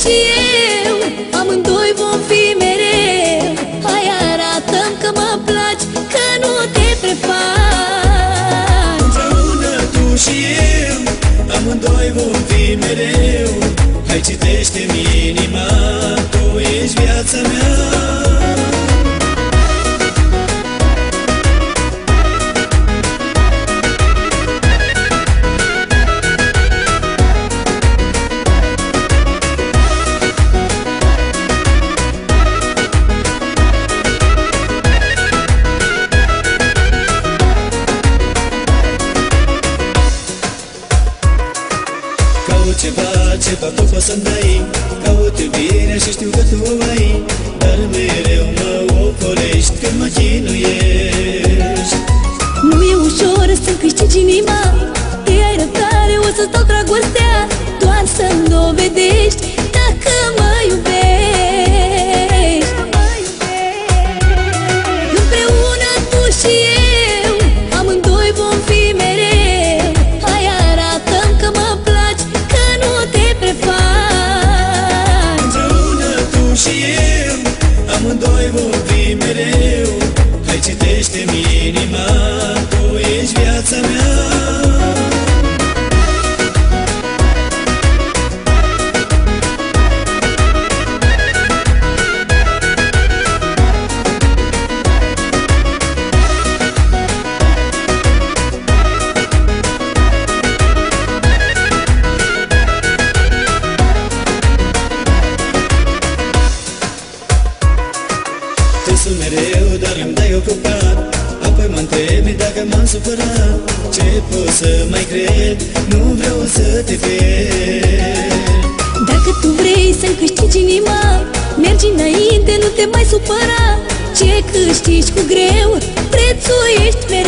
și eu Amândoi vom fi mereu. Hai arată că mă placi Că nu te prefaci. Împreună tu și eu Amândoi vom fi mereu. Hai citește-mi inima Tu ești viața mea ce fac tu poți să-mi dai. Caut iubirea și știu că tu ai Dar mereu mă ocolești când mă chinuiești. Nu e ușor să-mi câștigi inima mereu. Hai citește-mi inima Apoi mă întrebi dacă m-am supărat. Ce pot să mai cred? Nu vreau să te pierd Dacă tu vrei să-mi câștigi inima Mergi înainte, nu te mai supăra. Ce câștigi cu greu Prețuiești mereu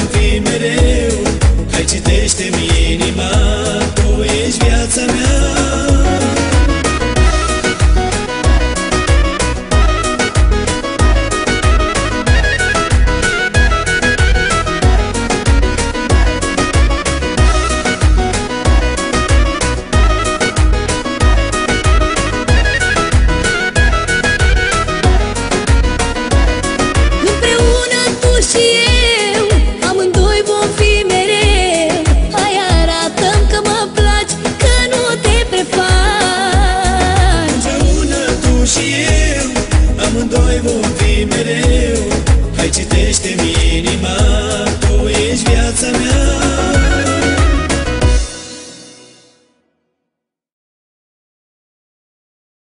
vom fi mereu. Hai citește-mi inima Tu ești viața mea amândoi vom fi mereu. Hai citește-mi inima, tu ești viața mea.